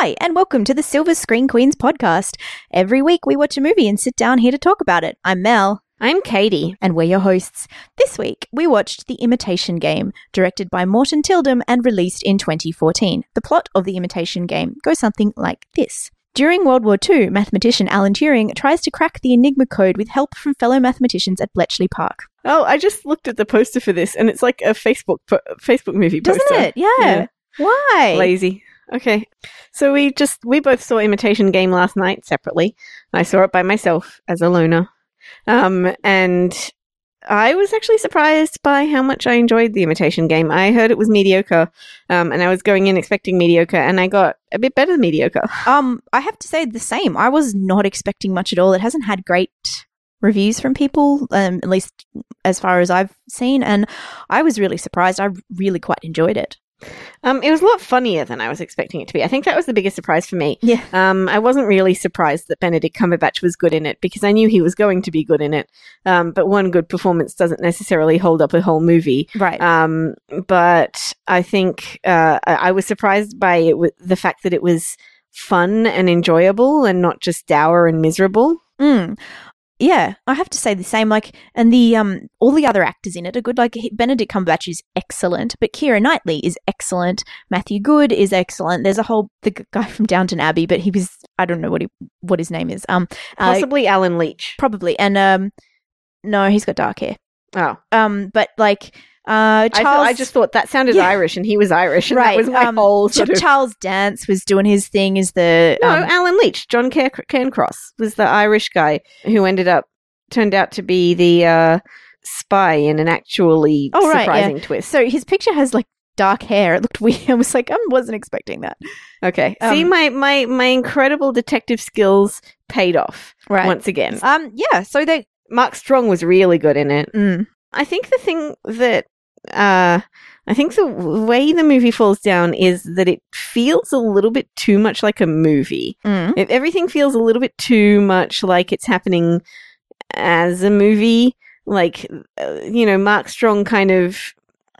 Hi, and welcome to the Silver Screen Queens podcast. Every week we watch a movie and sit down here to talk about it. I'm Mel. I'm Katie. And we're your hosts. This week, we watched The Imitation Game, directed by Morten Tyldum and released in 2014. The plot of The Imitation Game goes something like this. During World War II, mathematician Alan Turing tries to crack the Enigma code with help from fellow mathematicians at Bletchley Park. Oh, I just looked at the poster for this, and it's like a Facebook po- Facebook movie poster. Doesn't it? Yeah. Yeah. Why? Lazy. Okay, so we just we both saw Imitation Game last night separately. I saw it by myself as a loner, um, and I was actually surprised by how much I enjoyed the Imitation Game. I heard it was mediocre, um, and I was going in expecting mediocre, and I got a bit better than mediocre. Um, I have to say the same. I was not expecting much at all. It hasn't had great reviews from people, um, at least as far as I've seen, and I was really surprised. I really quite enjoyed it. Um, it was a lot funnier than I was expecting it to be. I think that was the biggest surprise for me. Yeah. Um, I wasn't really surprised that Benedict Cumberbatch was good in it because I knew he was going to be good in it. Um, but one good performance doesn't necessarily hold up a whole movie. Right. Um, but I think uh, I, I was surprised by it w- the fact that it was fun and enjoyable and not just dour and miserable. Mm. Yeah, I have to say the same. Like, and the um, all the other actors in it are good. Like Benedict Cumberbatch is excellent, but Keira Knightley is excellent. Matthew Goode is excellent. There's a whole the guy from Downton Abbey, but he was I don't know what he what his name is. Um, uh, Possibly Allen Leech. probably, and um, no, he's got dark hair. Oh, Um, but like uh, I, Charles, thought, I just thought that sounded Yeah. Irish, and he was Irish, and right. that was my um, whole sort of. Charles Dance was doing his thing. Is the No, um, Allen Leech, John Cair- Cairncross was the Irish guy who ended up turned out to be the uh, spy in an actually Oh, right, surprising twist. so his picture has like dark hair. It looked weird. I was like, I wasn't expecting that. Okay, Um, see my my my incredible detective skills paid off Right. once again. Um. Yeah. So they. Mark Strong was really good in it. Mm, I think the thing that uh I think the way the movie falls down is that it feels a little bit too much like a movie. mm. If everything feels a little bit too much like it's happening as a movie, like uh, you know, Mark Strong kind of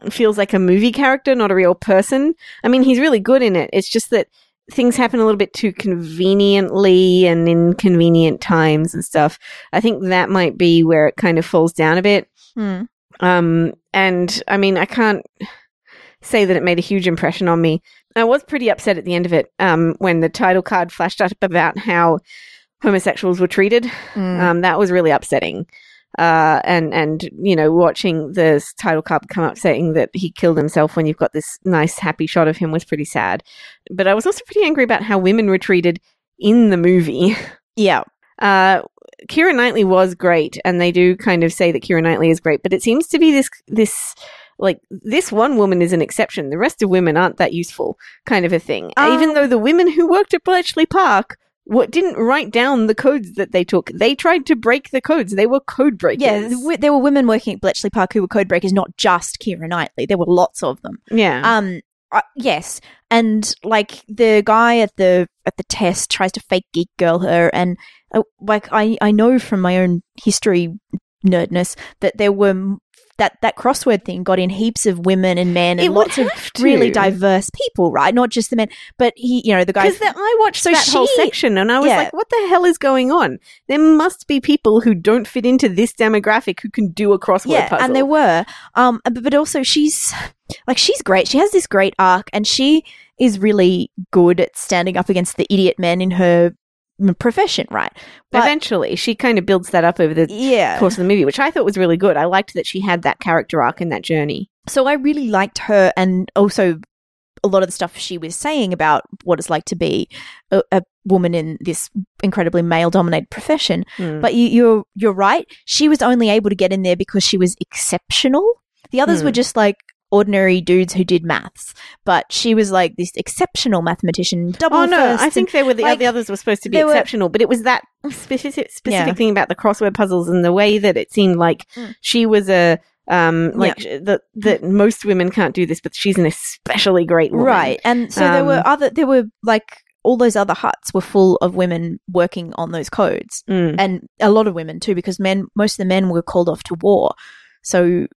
feels like a movie character, not a real person. I mean, he's really good in it. It's just that things happen a little bit too conveniently and inconvenient times and stuff. I think that might be where it kind of falls down a bit. Mm. Um, and I mean, I can't say that it made a huge impression on me. I was pretty upset at the end of it um, when the title card flashed up about how homosexuals were treated. Mm. Um, that was really upsetting. Uh, and and you know, watching the title card come up saying that he killed himself when you've got this nice happy shot of him was pretty sad. But I was also pretty angry about how women were treated in the movie. yeah. Uh, Keira Knightley was great, and they do kind of say that Keira Knightley is great, but it seems to be this this like this one woman is an exception. The rest of women aren't that useful, kind of a thing. Even Um, though the women who worked at Bletchley Park what didn't write down the codes that they took. They tried to break the codes. They were code breakers. Yeah. There were women working at Bletchley Park who were code breakers, not just Keira Knightley. There were lots of them. yeah. Um. Uh, yes, and like the guy at the at the test tries to fake geek girl her, and like I I know from my own history nerdness that there were that that crossword thing got in heaps of women and men and lots of to. really diverse people, right? Not just the men, but he, you know, the guys. Because I watched So that whole section and I was yeah. like, what the hell is going on? There must be people who don't fit into this demographic who can do a crossword yeah, puzzle. and there were. Um, but, but also she's like she's great. She has this great arc, and she is really good at standing up against the idiot men in her mm, profession, right? But Eventually, she kind of builds that up over the yeah, course of the movie, which I thought was really good. I liked that she had that character arc and that journey. so I really liked her, and also a lot of the stuff she was saying about what it's like to be a, a woman in this incredibly male-dominated profession. Hmm. But you, you're you're right. She was only able to get in there because she was exceptional. The others Hmm. were just like ordinary dudes who did maths, but she was like this exceptional mathematician. Double Oh no! I think they were the, like, the others were supposed to be there were- exceptional, but it was that specific specific Yeah. thing about the crossword puzzles and the way that it seemed like Mm. she was a um like that that most women can't do this, but she's an especially great woman. right. And so there were Um, other. There were like all those other huts were full of women working on those codes, Mm. and a lot of women too, because men most of the men were called off to war. So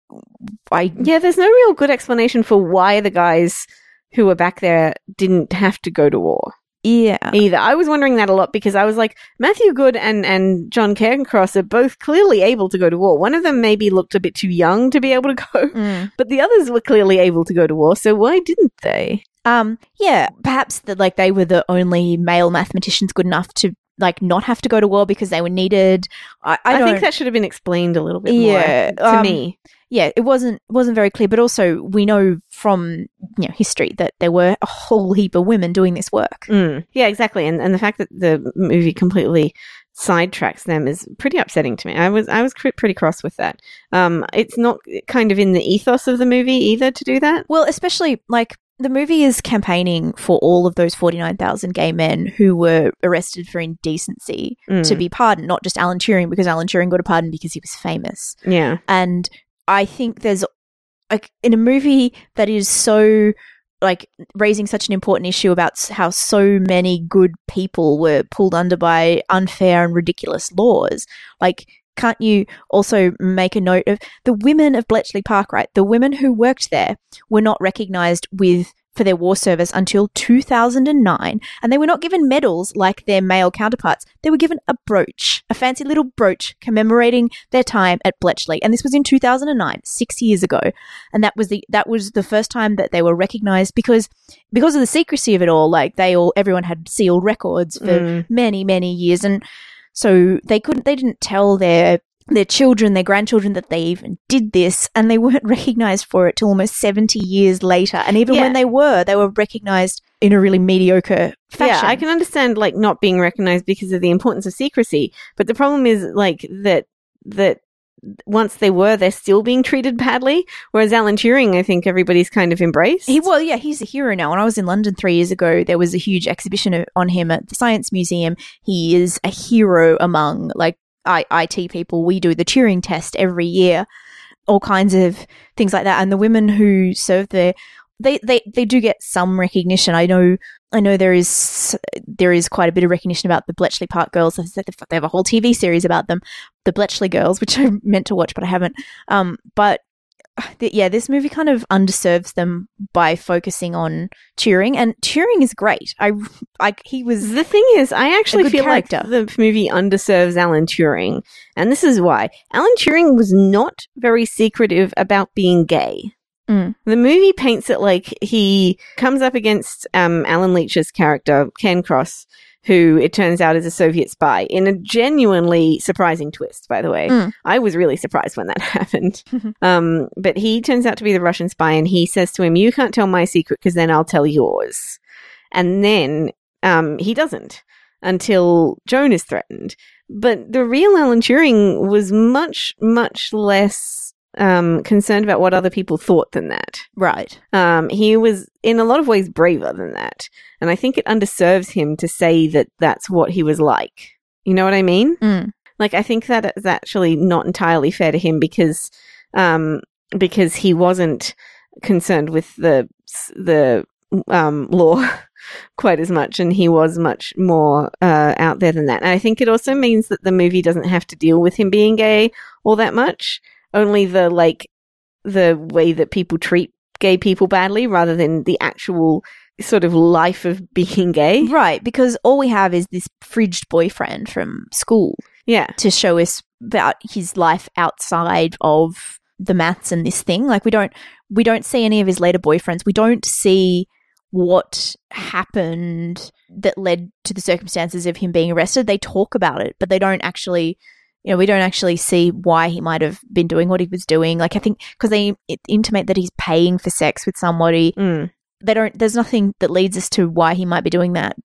I Yeah, there's no real good explanation for why the guys who were back there didn't have to go to war. Yeah. either. I was wondering that a lot because I was like, Matthew Goode and, and John Cairncross are both clearly able to go to war. One of them maybe looked a bit too young to be able to go, Mm. but the others were clearly able to go to war. So why didn't they? Um, yeah, perhaps that like they were the only male mathematicians good enough to like not have to go to war because they were needed. I, I, I, think that should have been explained a little bit Yeah, more to um, me. yeah, it wasn't wasn't very clear. But also, we know from you know history that there were a whole heap of women doing this work. Mm. Yeah, exactly. And and the fact that the movie completely sidetracks them is pretty upsetting to me. I was I was cr- pretty cross with that. Um, it's not kind of in the ethos of the movie either to do that. Well, especially like the movie is campaigning for all of those forty nine thousand gay men who were arrested for indecency Mm. to be pardoned, not just Alan Turing because Alan Turing got a pardon because he was famous. yeah. and I think there's like in a movie that is so like raising such an important issue about how so many good people were pulled under by unfair and ridiculous laws like can't you also make a note of the women of Bletchley Park right the women who worked there were not recognized with for their war service until 2009 and they were not given medals like their male counterparts they were given a brooch a fancy little brooch commemorating their time at Bletchley, and this was in 2009, six years ago, and that was the that was the first time that they were recognised because because of the secrecy of it all. Like they all, everyone had sealed records for Mm. many many years, and so they couldn't, they didn't tell their their children, their grandchildren that they even did this, and they weren't recognised for it till almost 70 years later. And even Yeah. when they were, they were recognised in a really mediocre fashion. Yeah, I can understand like not being recognized because of the importance of secrecy, but the problem is like that that once they were, they're still being treated badly. Whereas Alan Turing, I think everybody's kind of embraced. He well, yeah, he's a hero now. When I was in London three years ago, there was a huge exhibition on him at the Science Museum. He is a hero among like I- IT people. We do the Turing test every year, all kinds of things like that. And the women who serve there, they they they do get some recognition. I know. I know there is there is quite a bit of recognition about the Bletchley Park girls. They have a whole TV series about them, the Bletchley girls, which I meant to watch but I haven't. Um, but th- yeah, this movie kind of underserves them by focusing on Turing, and Turing is great. I like he was The thing is, I actually feel character. like the movie underserves Alan Turing. And this is why. Alan Turing was not very secretive about being gay. Mm. The movie paints it like he comes up against um, Allen Leech's character, Cairncross, who it turns out is a Soviet spy, in a genuinely surprising twist, by the way. Mm. I was really surprised when that happened. um, but he turns out to be the Russian spy, and he says to him, You can't tell my secret because then I'll tell yours. And then um, he doesn't until Joan is threatened. But the real Alan Turing was much, much less um, concerned about what other people thought than that. right. Um, he was in a lot of ways braver than that. And I think it underserves him to say that that's what he was like. You know what I mean? Mm. Like, I think that is actually not entirely fair to him because, um, because he wasn't concerned with the, the, um, law quite as much and he was much more, uh, out there than that. And I think it also means that the movie doesn't have to deal with him being gay all that much. Only the, like, the way that people treat gay people badly rather than the actual sort of life of being gay. Right, because all we have is this fridged boyfriend from school Yeah. to show us about his life outside of the maths and this thing. Like we don't we don't see any of his later boyfriends. We don't see what happened that led to the circumstances of him being arrested. They talk about it, but they don't actually you know, we don't actually see why he might have been doing what he was doing. Like I think because they intimate that he's paying for sex with somebody. Mm. They don't. There's nothing that leads us to why he might be doing that.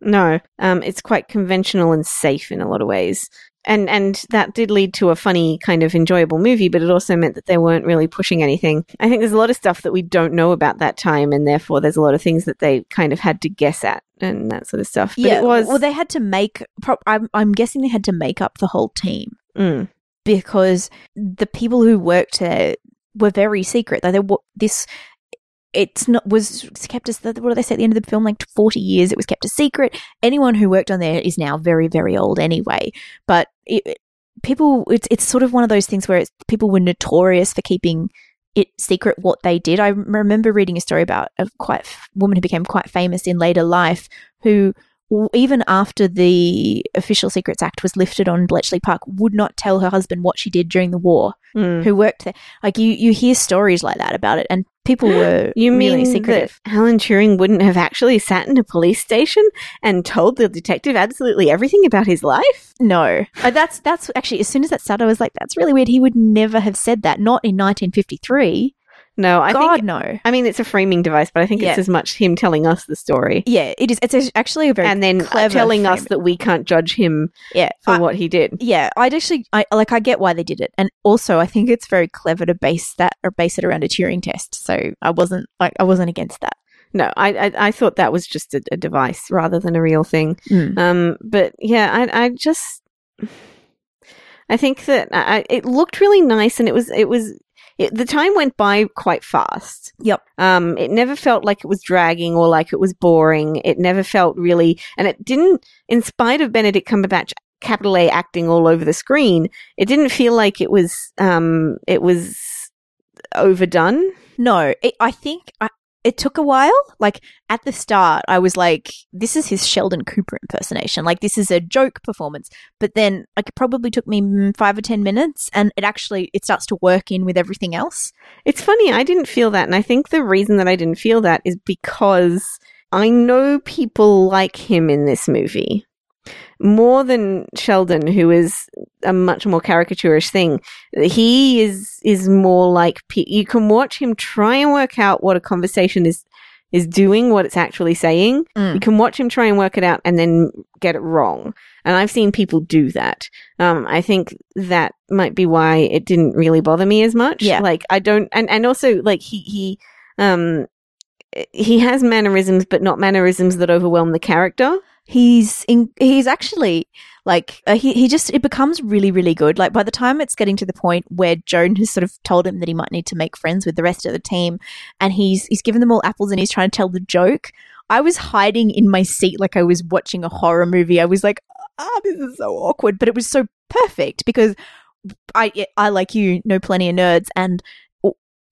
No, um, it's quite conventional and safe in a lot of ways. And and that did lead to a funny kind of enjoyable movie, but it also meant that they weren't really pushing anything. I think there's a lot of stuff that we don't know about that time, and therefore there's a lot of things that they kind of had to guess at and that sort of stuff. But it was Well, they had to make. Pro- I'm, I'm guessing they had to make up the whole team mm, because the people who worked there were very secret. Like they were this. It's not was kept as what do they say at the end of the film? Like forty years, it was kept a secret. Anyone who worked on there is now very, very old anyway. But it, people, it's it's sort of one of those things where people were notorious for keeping it secret what they did. I remember reading a story about a quite woman who became quite famous in later life who even after the Official Secrets Act was lifted on Bletchley Park, would not tell her husband what she did during the war. Mm. Who worked there? Like you, you hear stories like that about it, and people were You mean really secretive. that Alan Turing wouldn't have actually sat in a police station and told the detective absolutely everything about his life? No, Uh, that's that's actually as soon as that started, I was like, that's really weird. He would never have said that. Not in 1953. No, I God, think. no. I mean, it's a framing device, but I think Yeah. it's as much him telling us the story Yeah, it is. It's actually a very and then clever telling us that we can't judge him yeah for I- what he did. yeah, I'd actually, I like, I get why they did it, and also I think it's very clever to base that or base it around a Turing test. So I wasn't like, I wasn't against that. No, I I, I thought that was just a, a device rather than a real thing. Mm. Um, but yeah, I I just I think that I, it looked really nice, and it was it was it, the time went by quite fast. Yep. Um, it never felt like it was dragging or like it was boring. It never felt really, and it didn't. In spite of Benedict Cumberbatch capital A acting all over the screen, it didn't feel like it was um it was overdone. No, it, I think I, it took a while. Like at the start, I was like, "This is his Sheldon Cooper impersonation. Like this is a joke performance." But then, like, it probably took me mm, five or ten minutes, and it actually it starts to work in with everything else. It's funny, I didn't feel that. And I think the reason that I didn't feel that is because I know people like him in this movie. More than Sheldon, who is a much more caricaturish thing. He is is more like you can watch him try and work out what a conversation is is doing, what it's actually saying. Mm. You can watch him try and work it out and then get it wrong. And I've seen people do that. Um, I think that might be why it didn't really bother me as much. Yeah. Like I don't, and, and also like he, he, um, he has mannerisms, but not mannerisms that overwhelm the character. He's in, he's actually like uh, he he just it becomes really really good. Like by the time it's getting to the point where Joan has sort of told him that he might need to make friends with the rest of the team, and he's he's given them all apples and he's trying to tell the joke. I was hiding in my seat like I was watching a horror movie. I was like, ah, this is so awkward, but it was so perfect because I I like you know plenty of nerds and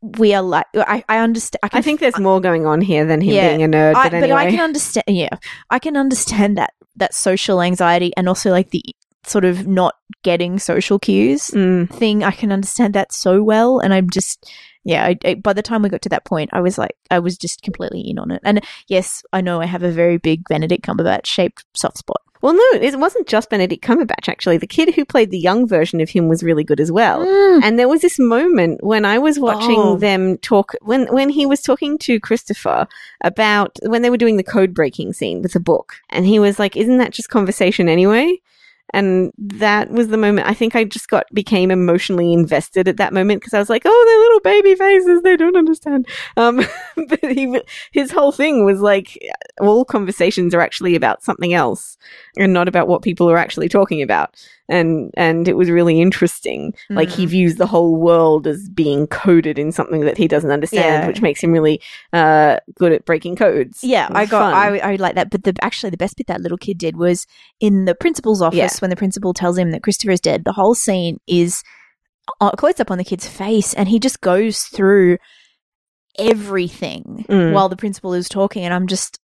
we are like I I understand. I, I think there's more going on here than him Yeah. being a nerd. I, But anyway, I can understand. Yeah, I can understand that that social anxiety and also like the sort of not getting social cues Mm. thing. I can understand that so well, and I'm just yeah. I, I, by the time we got to that point, I was like, I was just completely in on it. And yes, I know I have a very big Benedict Cumberbatch shaped soft spot. Well, no, it wasn't just Benedict Cumberbatch. Actually, the kid who played the young version of him was really good as well. Mm. And there was this moment when I was watching Oh. them talk when when he was talking to Christopher about when they were doing the code breaking scene with the book, and he was like, "Isn't that just conversation anyway?" And that was the moment I think I just got became emotionally invested at that moment because I was like, "Oh, they're little baby faces; they don't understand." Um, but he, his whole thing was like, all conversations are actually about something else and not about what people are actually talking about and and it was really interesting like he Mm. views the whole world as being coded in something that he doesn't understand Yeah. which makes him really uh good at breaking codes Yeah, I got. I, I like that, but the actually the best bit that little kid did was in the principal's office Yeah. when the principal tells him that Christopher is dead. The whole scene is uh, close up on the kid's face, and he just goes through everything Mm. while the principal is talking, and I'm just.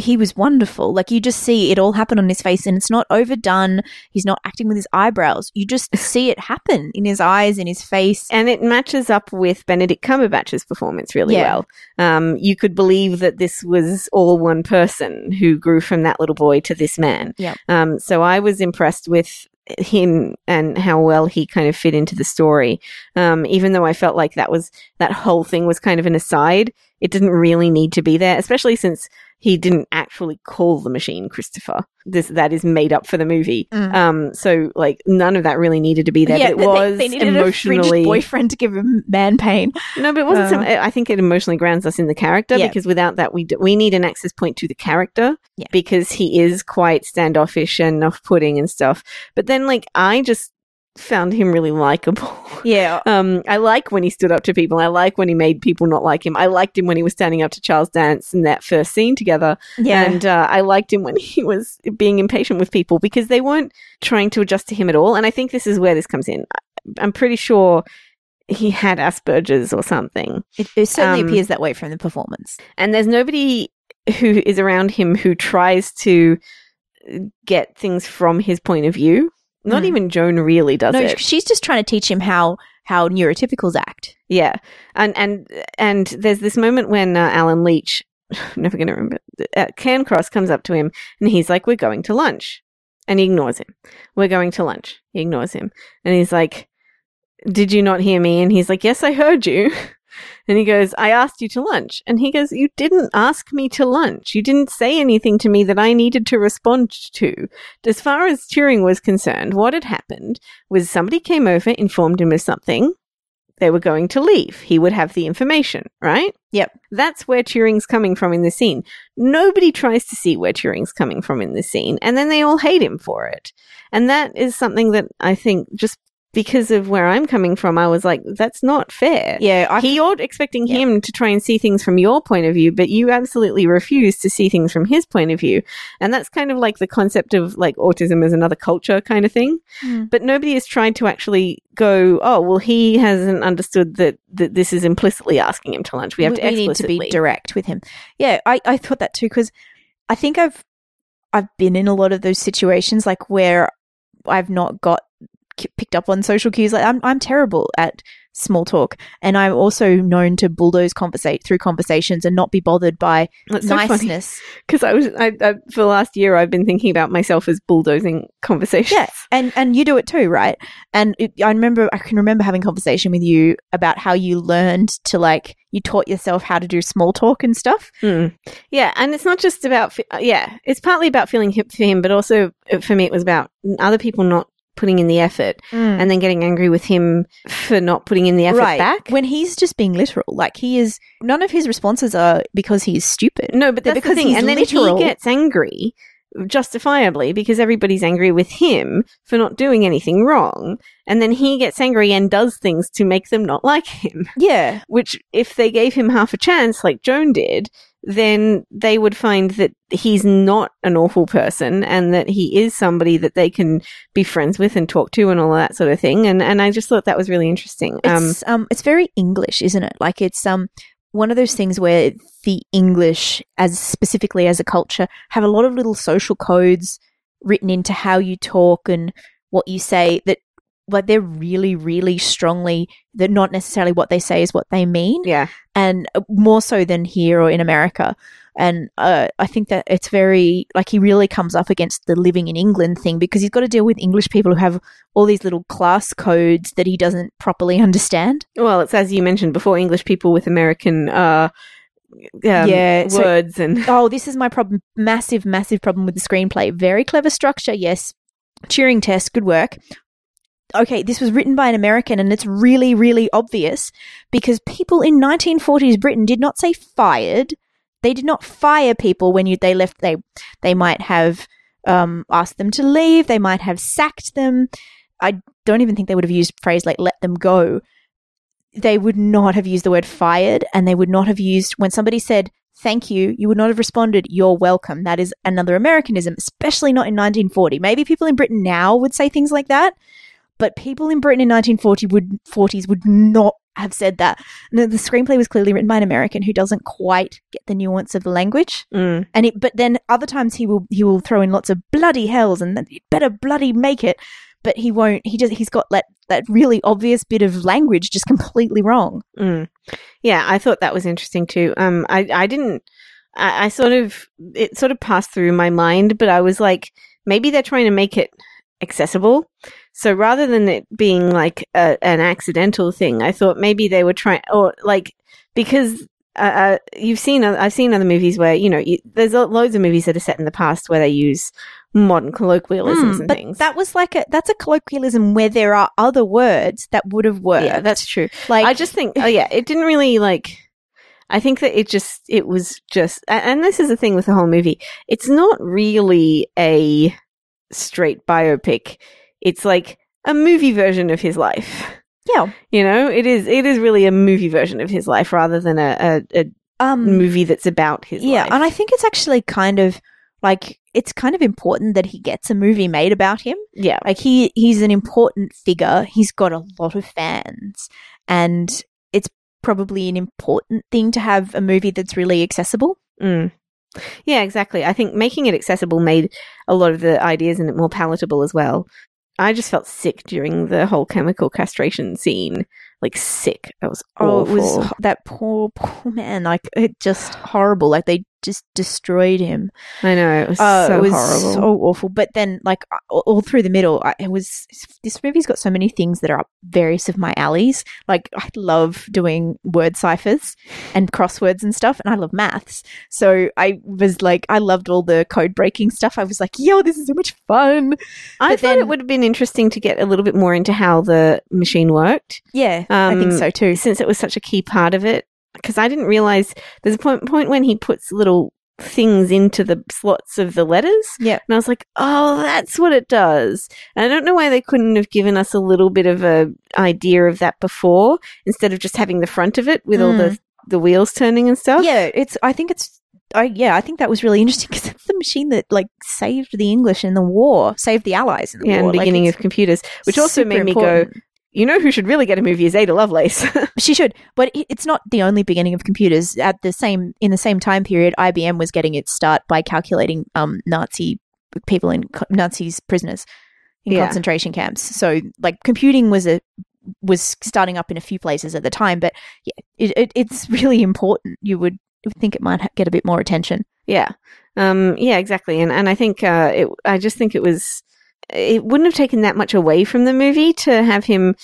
He was wonderful. Like you just see it all happen on his face, and it's not overdone. He's not acting with his eyebrows. You just see it happen in his eyes, in his face. and it matches up with Benedict Cumberbatch's performance really Yeah. well. Um, you could believe that this was all one person who grew from that little boy to this man. Yep. Um, so I was impressed with him and how well he kind of fit into the story. Um, even though I felt like that was that whole thing was kind of an aside, it didn't really need to be there, especially since he didn't actually call the machine Christopher. This that is made up for the movie. Mm. Um, so like none of that really needed to be there. but it they- was they, needed emotionally boyfriend to give him man pain. no, but it wasn't. some, Uh, I think it emotionally grounds us in the character Yeah. because without that, we d- we need an access point to the character Yeah. because he is quite standoffish and off-putting and stuff. But then, like, I just found him really likable. Yeah, Um, I like when he stood up to people. I like when he made people not like him. I liked him when he was standing up to Charles Dance in that first scene together. yeah. And uh, I liked him when he was being impatient with people because they weren't trying to adjust to him at all. And I think this is where this comes in. I'm pretty sure he had Asperger's or something. It, it certainly Um, appears that way from the performance. And there's nobody who is around him who tries to get things from his point of view. Not Mm. even Joan really does no, it. she's just trying to teach him how how neurotypicals act. Yeah, and and and there's this moment when uh, Allen Leech, never going to remember, uh, Cairncross comes up to him and he's like, "We're going to lunch," and he ignores him. We're going to lunch. He ignores him, and he's like, "Did you not hear me?" And he's like, "Yes, I heard you." And he goes, I asked you to lunch. And he goes, You didn't ask me to lunch. You didn't say anything to me that I needed to respond to. As far as Turing was concerned, what had happened was somebody came over, informed him of something. They were going to leave. He would have the information, right? Yep. That's where Turing's coming from in the scene. Nobody tries to see where Turing's coming from in the scene, and then they all hate him for it. And that is something that I think just because of where I'm coming from, I was like, that's not fair. Yeah, I He, you're expecting Yeah. him to try and see things from your point of view, but you absolutely refuse to see things from his point of view. And that's kind of like the concept of like autism as another culture kind of thing. Mm. But nobody has tried to actually go, oh, well, he hasn't understood that, that this is implicitly asking him to lunch. We have to need to explicitly. be direct with him. Yeah, I, I thought that too because I think I've I've been in a lot of those situations like where I've not got picked up on social cues. Like I'm I'm terrible at small talk, and I'm also known to bulldoze conversate through conversations and not be bothered by That's so niceness. Because I was, I, I, for the last year, I've been thinking about myself as bulldozing conversations. Yeah, and and you do it too, right? And it, I remember I can remember having conversation with you about how you learned to like you taught yourself how to do small talk and stuff. Mm. Yeah, and it's not just about uh, yeah, it's partly about feeling hip for him, but also uh, for me it was about other people not putting in the effort mm. and then getting angry with him for not putting in the effort right. back. when he's just being literal. Like he is. None of his responses are because he's stupid. no, but that's because the thing. he's And then literal. he gets angry justifiably because everybody's angry with him for not doing anything wrong, and then he gets angry and does things to make them not like him. Yeah, which if they gave him half a chance like Joan did, then they would find that he's not an awful person and that he is somebody that they can be friends with and talk to and all that sort of thing. And and I just thought that was really interesting. Um, it's um, it's very English, isn't it? Like it's um, one of those things where the English, as specifically as a culture, have a lot of little social codes written into how you talk and what you say that. Like they're really, really strongly. They're not necessarily what they say is what they mean. yeah. and uh, more so than here or in America. And uh, I think that it's very like he really comes up against the living in England thing because he's got to deal with English people who have all these little class codes that he doesn't properly understand. Well, it's as you mentioned before, English people with American uh, um, Yeah, so- words and Oh, this is my problem. Massive, massive problem with the screenplay. Very clever structure, yes. Turing test, good work. Okay, this was written by an American and it's really, really obvious because people in 1940s Britain did not say fired. They did not fire people when you, they left. They, they might have um, asked them to leave. They might have sacked them. I don't even think they would have used phrase like let them go. They would not have used the word fired and they would not have used when somebody said thank you, you would not have responded, you're welcome. That is another Americanism, especially not in 1940. Maybe people in Britain now would say things like that, but people in Britain in 1940 would 40s would not have said that. No, the screenplay was clearly written by an American who doesn't quite get the nuance of the language. Mm. And it, but then other times he will he will throw in lots of bloody hells and you better bloody make it. But he won't. He just he's got that that really obvious bit of language just completely wrong. Mm. Yeah, I thought that was interesting too. Um, I I didn't. I, I sort of it sort of passed through my mind, but I was like, maybe they're trying to make it accessible. So rather than it being like a, an accidental thing, I thought maybe they were trying, or like because uh, uh, you've seen, I've seen other movies where you know you, there's loads of movies that are set in the past where they use modern colloquialisms Mm, and but things. that was like a that's a colloquialism where there are other words that would have worked. yeah, that's true. like I just think, oh yeah, it didn't really like. I think that it just, it was just, and this is the thing with the whole movie. It's not really a straight biopic. It's like a movie version of his life. yeah. You know, it is, it is really a movie version of his life rather than a, a, a Um. movie that's about his yeah, life. and I think it's actually kind of like it's kind of important that he gets a movie made about him. yeah. Like he he's an important figure. He's got a lot of fans. and it's probably an important thing to have a movie that's really accessible. Mm. Yeah, exactly. I think making it accessible made a lot of the ideas in it more palatable as well. I just felt sick during the whole chemical castration scene. Like sick. That was Oh, awful. it was that poor, poor man. Like it just horrible. Like they just destroyed him. I know it was Uh, so it was horrible. so awful. But then, like all all through the middle, I, it was this movie's got so many things that are up various of my alleys. Like I love doing word ciphers and crosswords and stuff, and I love maths. So I was like, I loved all the code breaking stuff. I was like, yo, this is so much fun. I but thought then- it would have been interesting to get a little bit more into how the machine worked. Yeah, I think Um, so too. since it was such a key part of it. Because I didn't realize there's a point, point when he puts little things into the slots of the letters. Yeah. And I was like, oh, that's what it does. And I don't know why they couldn't have given us a little bit of a idea of that before instead of just having the front of it with all the, mm. the wheels turning and stuff. Yeah, it's. I think it's. I yeah, I think that was really interesting because it's the machine that like saved the English in the war, saved the Allies in the Yeah, and war. Like, beginning of computers, which also made me important. go, you know who should really get a movie is Ada Lovelace. She should, but it's not the only beginning of computers. At the same in the same time period, IBM was getting its start by calculating um Nazi people in Nazis prisoners in Yeah. concentration camps. So like computing was a was starting up in a few places at the time, but yeah, it, it it's really important. You would think it might get a bit more attention. Yeah. Um, yeah, exactly. And, and I think, uh, it, I just think it was, it wouldn't have taken that much away from the movie to have him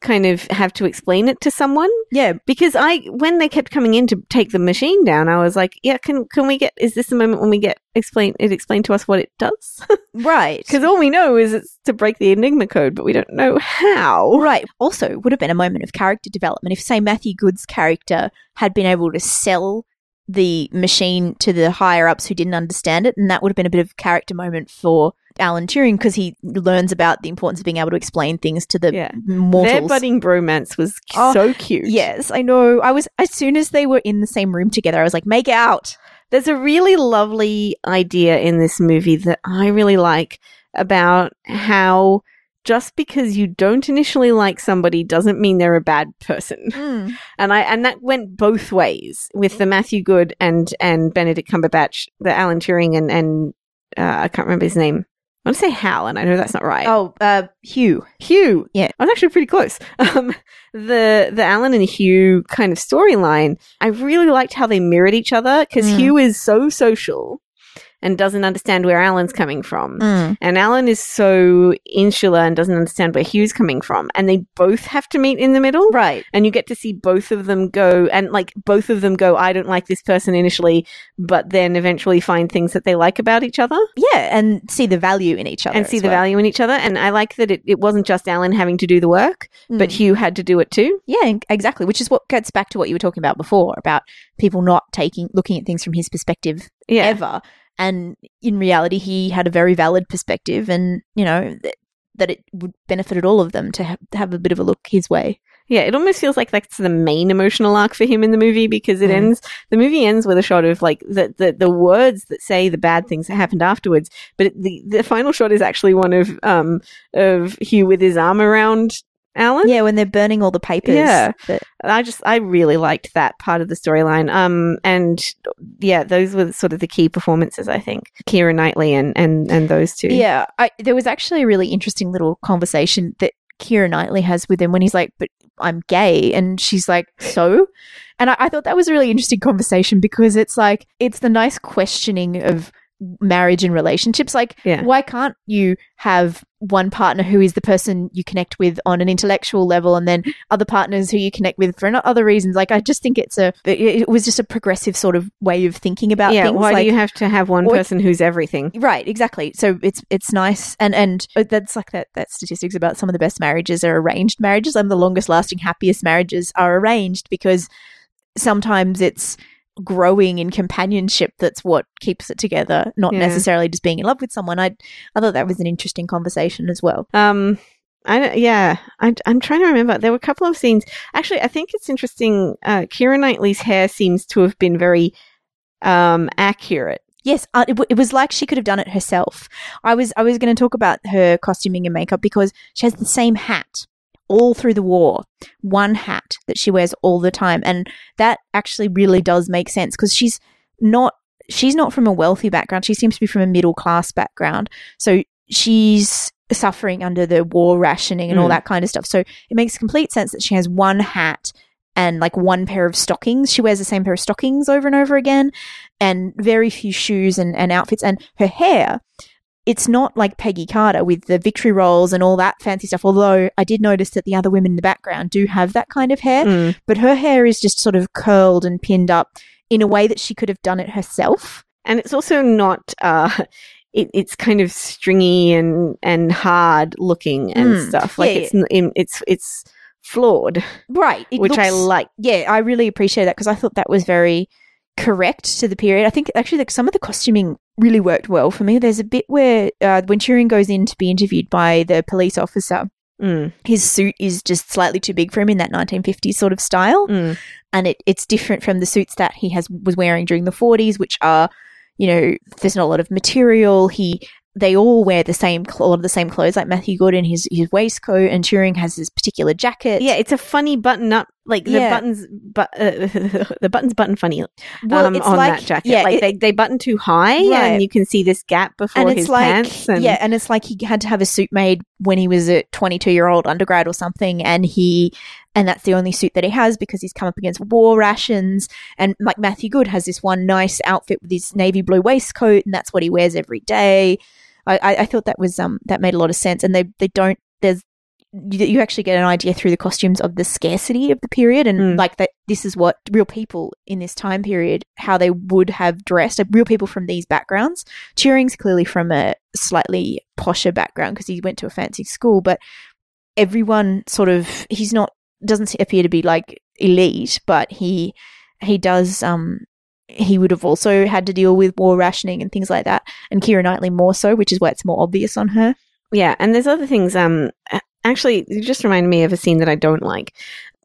kind of have to explain it to someone. Yeah, Because I, when they kept coming in to take the machine down, I was like, yeah, can, can we get, is this the moment when we get explain, it explained to us what it does? right. Because all we know is it's to break the Enigma code, but we don't know how. Right. Also, would have been a moment of character development if, say, Matthew Goode's character had been able to sell the machine to the higher ups who didn't understand it, and that would have been a bit of character moment for Alan Turing because he learns about the importance of being able to explain things to the Yeah. mortals. Their budding bromance was Oh, so cute. Yes, I know. I was as soon as they were in the same room together, I was like, "Make out." There's a really lovely idea in this movie that I really like about how just because you don't initially like somebody doesn't mean they're a bad person. And I and that went both ways with the Matthew Goode and and Benedict Cumberbatch, the Alan Turing and and uh, I can't remember his name. I want to say Hal, and I know that's not right. Oh, uh, Hugh. Hugh. Yeah. I was actually pretty close. Um, the the Alan and Hugh kind of storyline, I really liked how they mirrored each other because Mm. Hugh is so social and doesn't understand where Alan's coming from. And Alan is so insular and doesn't understand where Hugh's coming from. And they both have to meet in the middle. Right. And you get to see both of them go and like both of them go, I don't like this person initially, but then eventually find things that they like about each other Yeah, and see the value in each other and see the well. value in each other. And I like that it, it wasn't just Alan having to do the work, but Mm. Hugh had to do it too. Yeah, exactly. Which is what gets back to what you were talking about before about people not taking looking at things from his perspective Yeah. ever. And in reality, he had a very valid perspective, and you know th- that it would benefited all of them to ha- have a bit of a look his way. Yeah, it almost feels like that's the main emotional arc for him in the movie because it Mm. ends the movie ends with a shot of like the, the the words that say the bad things that happened afterwards, but it, the the final shot is actually one of um of Hugh with his arm around Alan. Yeah, when they're burning all the papers. Yeah. But- I just I really liked that part of the storyline. Um and yeah, those were sort of the key performances I think. Keira Knightley and and and those two. yeah. I, there was actually a really interesting little conversation that Keira Knightley has with him when he's like, "But I'm gay," and she's like, "So." And I, I thought that was a really interesting conversation because it's like it's the nice questioning of marriage and relationships. Like, Yeah. why can't you have one partner who is the person you connect with on an intellectual level, and then other partners who you connect with for other reasons? Like, I just think it's a it, was just a progressive sort of way of thinking about yeah, things. why like, do you have to have one person who's everything? Right, exactly. So it's it's nice, and and uh, that's like that that statistics about some of the best marriages are arranged marriages. Of the longest lasting, happiest marriages are arranged because sometimes it's growing in companionship that's what keeps it together, not Yeah. necessarily just being in love with someone. I I thought that was an interesting conversation as well. Um, I yeah, I, I'm trying to remember. There were a couple of scenes. Actually, I think it's interesting. Uh, Keira Knightley's hair seems to have been very um accurate. Yes, uh, it, w- it was like she could have done it herself. I was I was going to talk about her costuming and makeup because she has the same hat all through the war, one hat that she wears all the time. And that actually really does make sense because she's not she's not from a wealthy background. She seems to be from a middle class background. So she's suffering under the war rationing and all Mm. that kind of stuff. So it makes complete sense that she has one hat and like one pair of stockings. She wears the same pair of stockings over and over again and very few shoes and, and outfits. And her hair, it's not like Peggy Carter with the victory rolls and all that fancy stuff. Although I did notice that the other women in the background do have that kind of hair, Mm. but her hair is just sort of curled and pinned up in a way that she could have done it herself. and it's also not uh it, it's kind of stringy and and hard looking and Mm. stuff like Yeah, it's n- it's it's flawed Right. It which i like yeah, I really appreciate that because I thought that was very correct to the period. I think actually like some of the costuming really worked well for me. There's a bit where uh, when Turing goes in to be interviewed by the police officer, mm, his suit is just slightly too big for him in that 1950s sort of style, mm, and it, it's different from the suits that he has was wearing during the 40s, which are, you know, there's not a lot of material. He they all wear the same cl- a lot of the same clothes, like Matthew Goode in his his waistcoat, and Turing has his particular jacket. yeah it's a funny button up like the Yeah. buttons but uh, the buttons button funny well, um, it's on like that jacket yeah, like it- they, they button too high Right. and you can see this gap before and his like pants and yeah, and it's like he had to have a suit made when he was a 22 year old undergrad or something, and he and that's the only suit that he has because he's come up against war rations. And like Matthew Goode has this one nice outfit with his navy blue waistcoat, and that's what he wears every day. I, I, I thought that was um that made a lot of sense, and they they don't there's you, you actually get an idea through the costumes of the scarcity of the period and Mm. like that this is what real people in this time period how they would have dressed like, real people from these backgrounds Turing's clearly from a slightly posher background because he went to a fancy school, but everyone sort of he's not doesn't appear to be like elite, but he he does um he would have also had to deal with war rationing and things like that, and Keira Knightley more so, which is why it's more obvious on her. Yeah, and there's other things. Um, actually, it just reminded me of a scene that I don't like.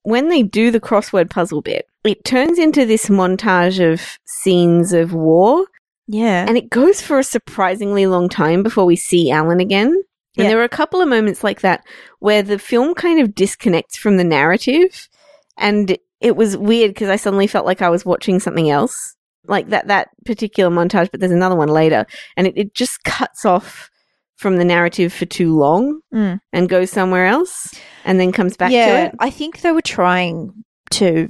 When they do the crossword puzzle bit, it turns into this montage of scenes of war, Yeah, and it goes for a surprisingly long time before we see Alan again. And Yeah. there were a couple of moments like that where the film kind of disconnects from the narrative, and it was weird because I suddenly felt like I was watching something else, like that that particular montage. But there's another one later, and it, it just cuts off from the narrative for too long Mm. and goes somewhere else, and then comes back yeah, to it. I think they were trying to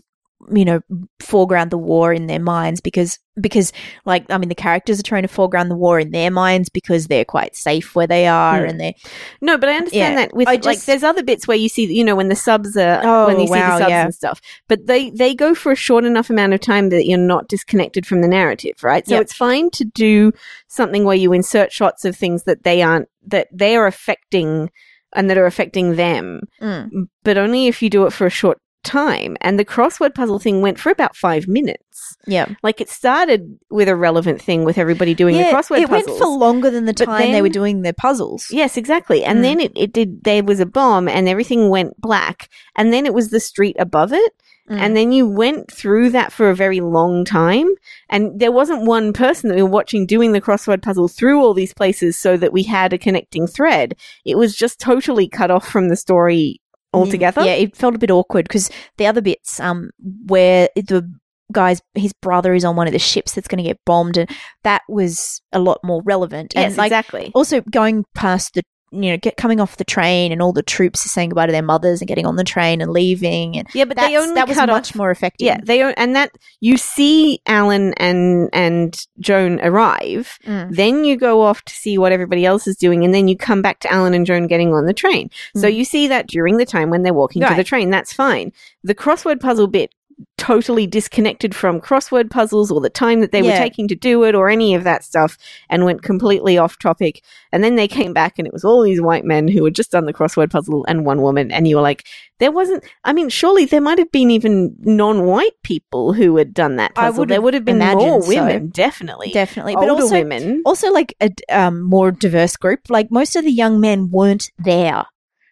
you know foreground the war in their minds because because like I mean the characters are trying to foreground the war in their minds because they're quite safe where they are Mm. and they're No, but I understand Yeah, that with I like just- there's other bits where you see you know when the subs are Oh, when you see the subs yeah. and stuff. But they they go for a short enough amount of time that you're not disconnected from the narrative, right? So Yep. it's fine to do something where you insert shots of things that they aren't that they are affecting and that are affecting them, Mm. but only if you do it for a short time. And the crossword puzzle thing went for about 5 minutes. yeah Like it started with a relevant thing with everybody doing the crossword it puzzles. went for longer than the time they were doing their puzzles. Yes, exactly. And Mm. then it, it did, there was a bomb and everything went black. And then it was the street above it. Mm. And then you went through that for a very long time. And there wasn't one person that we were watching doing the crossword puzzle through all these places so that we had a connecting thread. It was just totally cut off from the story altogether. Yeah, it felt a bit awkward because the other bits, um, where the guy's his brother is on one of the ships that's going to get bombed, and that was a lot more relevant. Yes, and like exactly. also going past the you know get coming off the train and all the troops are saying goodbye to their mothers and getting on the train and leaving and Yeah, but they only that was much more effective. Yeah, they and that you see Alan and and Joan arrive. Mm. Then you go off to see what everybody else is doing, and then you come back to Alan and Joan getting on the train. So Mm. you see that during the time when they're walking to the train. That's fine. The crossword puzzle bit totally disconnected from crossword puzzles or the time that they were taking to do it or any of that stuff and went completely off topic. And then they came back and it was all these white men who had just done the crossword puzzle and one woman. And you were like, there wasn't, I mean, surely there might have been even non white people who had done that I puzzle. would there would have been more so. women, definitely. definitely, but Older also women. also like a um, more diverse group. Like most of the young men weren't there.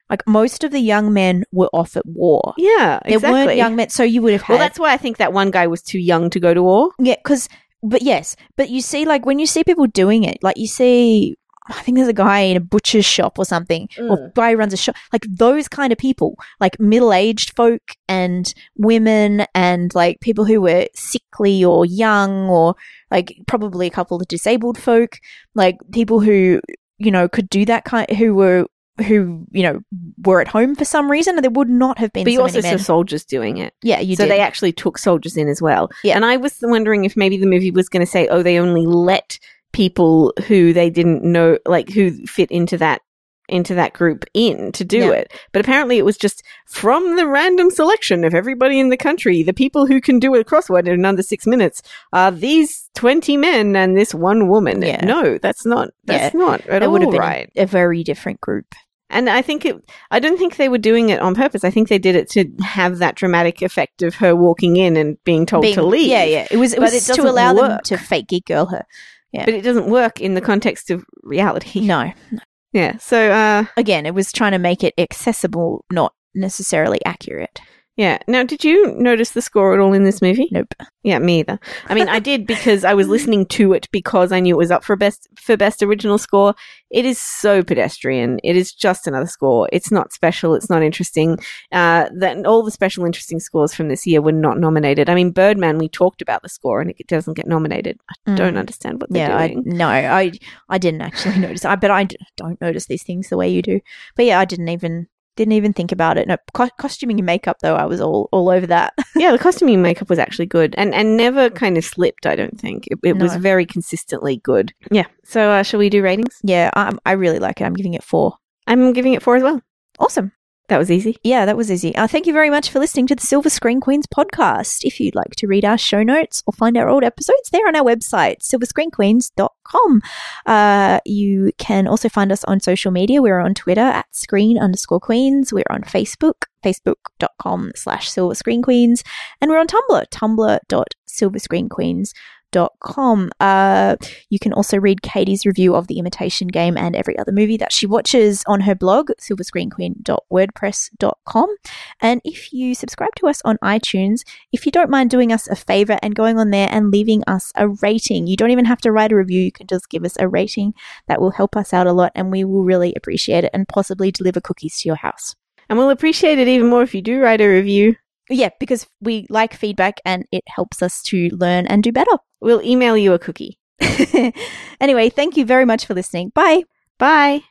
Like most of the young men were off at war. Yeah, There exactly. weren't young men, so you would have had well, that's why I think that one guy was too young to go to war. Yeah, because but yes, but you see, like when you see people doing it, like you see, I think there's a guy in a butcher's shop or something, or Mm. guy who runs a shop, like those kind of people, like middle aged folk and women and like people who were sickly or young or like probably a couple of disabled folk, like people who, you know, could do that kind, who were, who, you know, were at home for some reason. And there would not have been But you so also many saw soldiers doing it. yeah, you so did. they actually took soldiers in as well. Yeah. And I was wondering if maybe the movie was going to say, oh, they only let people who they didn't know, like who fit into that into that group in to do Yeah. it. But apparently it was just from the random selection of everybody in the country, the people who can do a crossword in under six minutes are these 20 men and this one woman. Yeah. No, that's not, that's not at it all would have been right. a, a very different group. And I think it, I don't think they were doing it on purpose. I think they did it to have that dramatic effect of her walking in and being told Being- to leave. Yeah, yeah. It was, it But was it to allow them to fake geek girl her. Yeah. But it doesn't work in the context of reality. No. Yeah. So, uh, Again, it was trying to make it accessible, not necessarily accurate. Yeah. Now, did you notice the score at all in this movie? Nope. Yeah, me either. I mean, I did because I was listening to it because I knew it was up for best for best original score. It is so pedestrian. It is just another score. It's not special. It's not interesting. Uh, that all the special interesting scores from this year were not nominated. I mean, Birdman. We talked about the score and it doesn't get nominated. I don't Mm. understand what they're Yeah, I, no, I I didn't actually notice. I but I d- don't notice these things the way you do. But yeah, I didn't even didn't even think about it. No, co- costuming and makeup though, I was all all over that. yeah, the costuming and makeup was actually good and, and never kind of slipped, I don't think. It, it was very consistently good. Yeah. So, uh, shall we do ratings? yeah, I, I really like it. I'm giving it four. I'm giving it four as well. Awesome. That was easy. Yeah, that was easy. Uh, thank you very much for listening to the Silver Screen Queens podcast. If you'd like to read our show notes or find our old episodes, they're on our website, silverscreenqueens.com. Uh, you can also find us on social media. We're on Twitter at screen underscore queens. We're on Facebook, facebook.com slash silver screen queens. And we're on Tumblr, tumblr.silverscreenqueens.com. Uh, you can also read Katie's review of The Imitation Game and every other movie that she watches on her blog, silverscreenqueen.wordpress.com. And if you subscribe to us on iTunes, if you don't mind doing us a favor and going on there and leaving us a rating, you don't even have to write a review, you can just give us a rating. That will help us out a lot and we will really appreciate it and possibly deliver cookies to your house. And we'll appreciate it even more if you do write a review. Yeah, because we like feedback and it helps us to learn and do better. We'll email you a cookie. anyway, thank you very much for listening. Bye. Bye.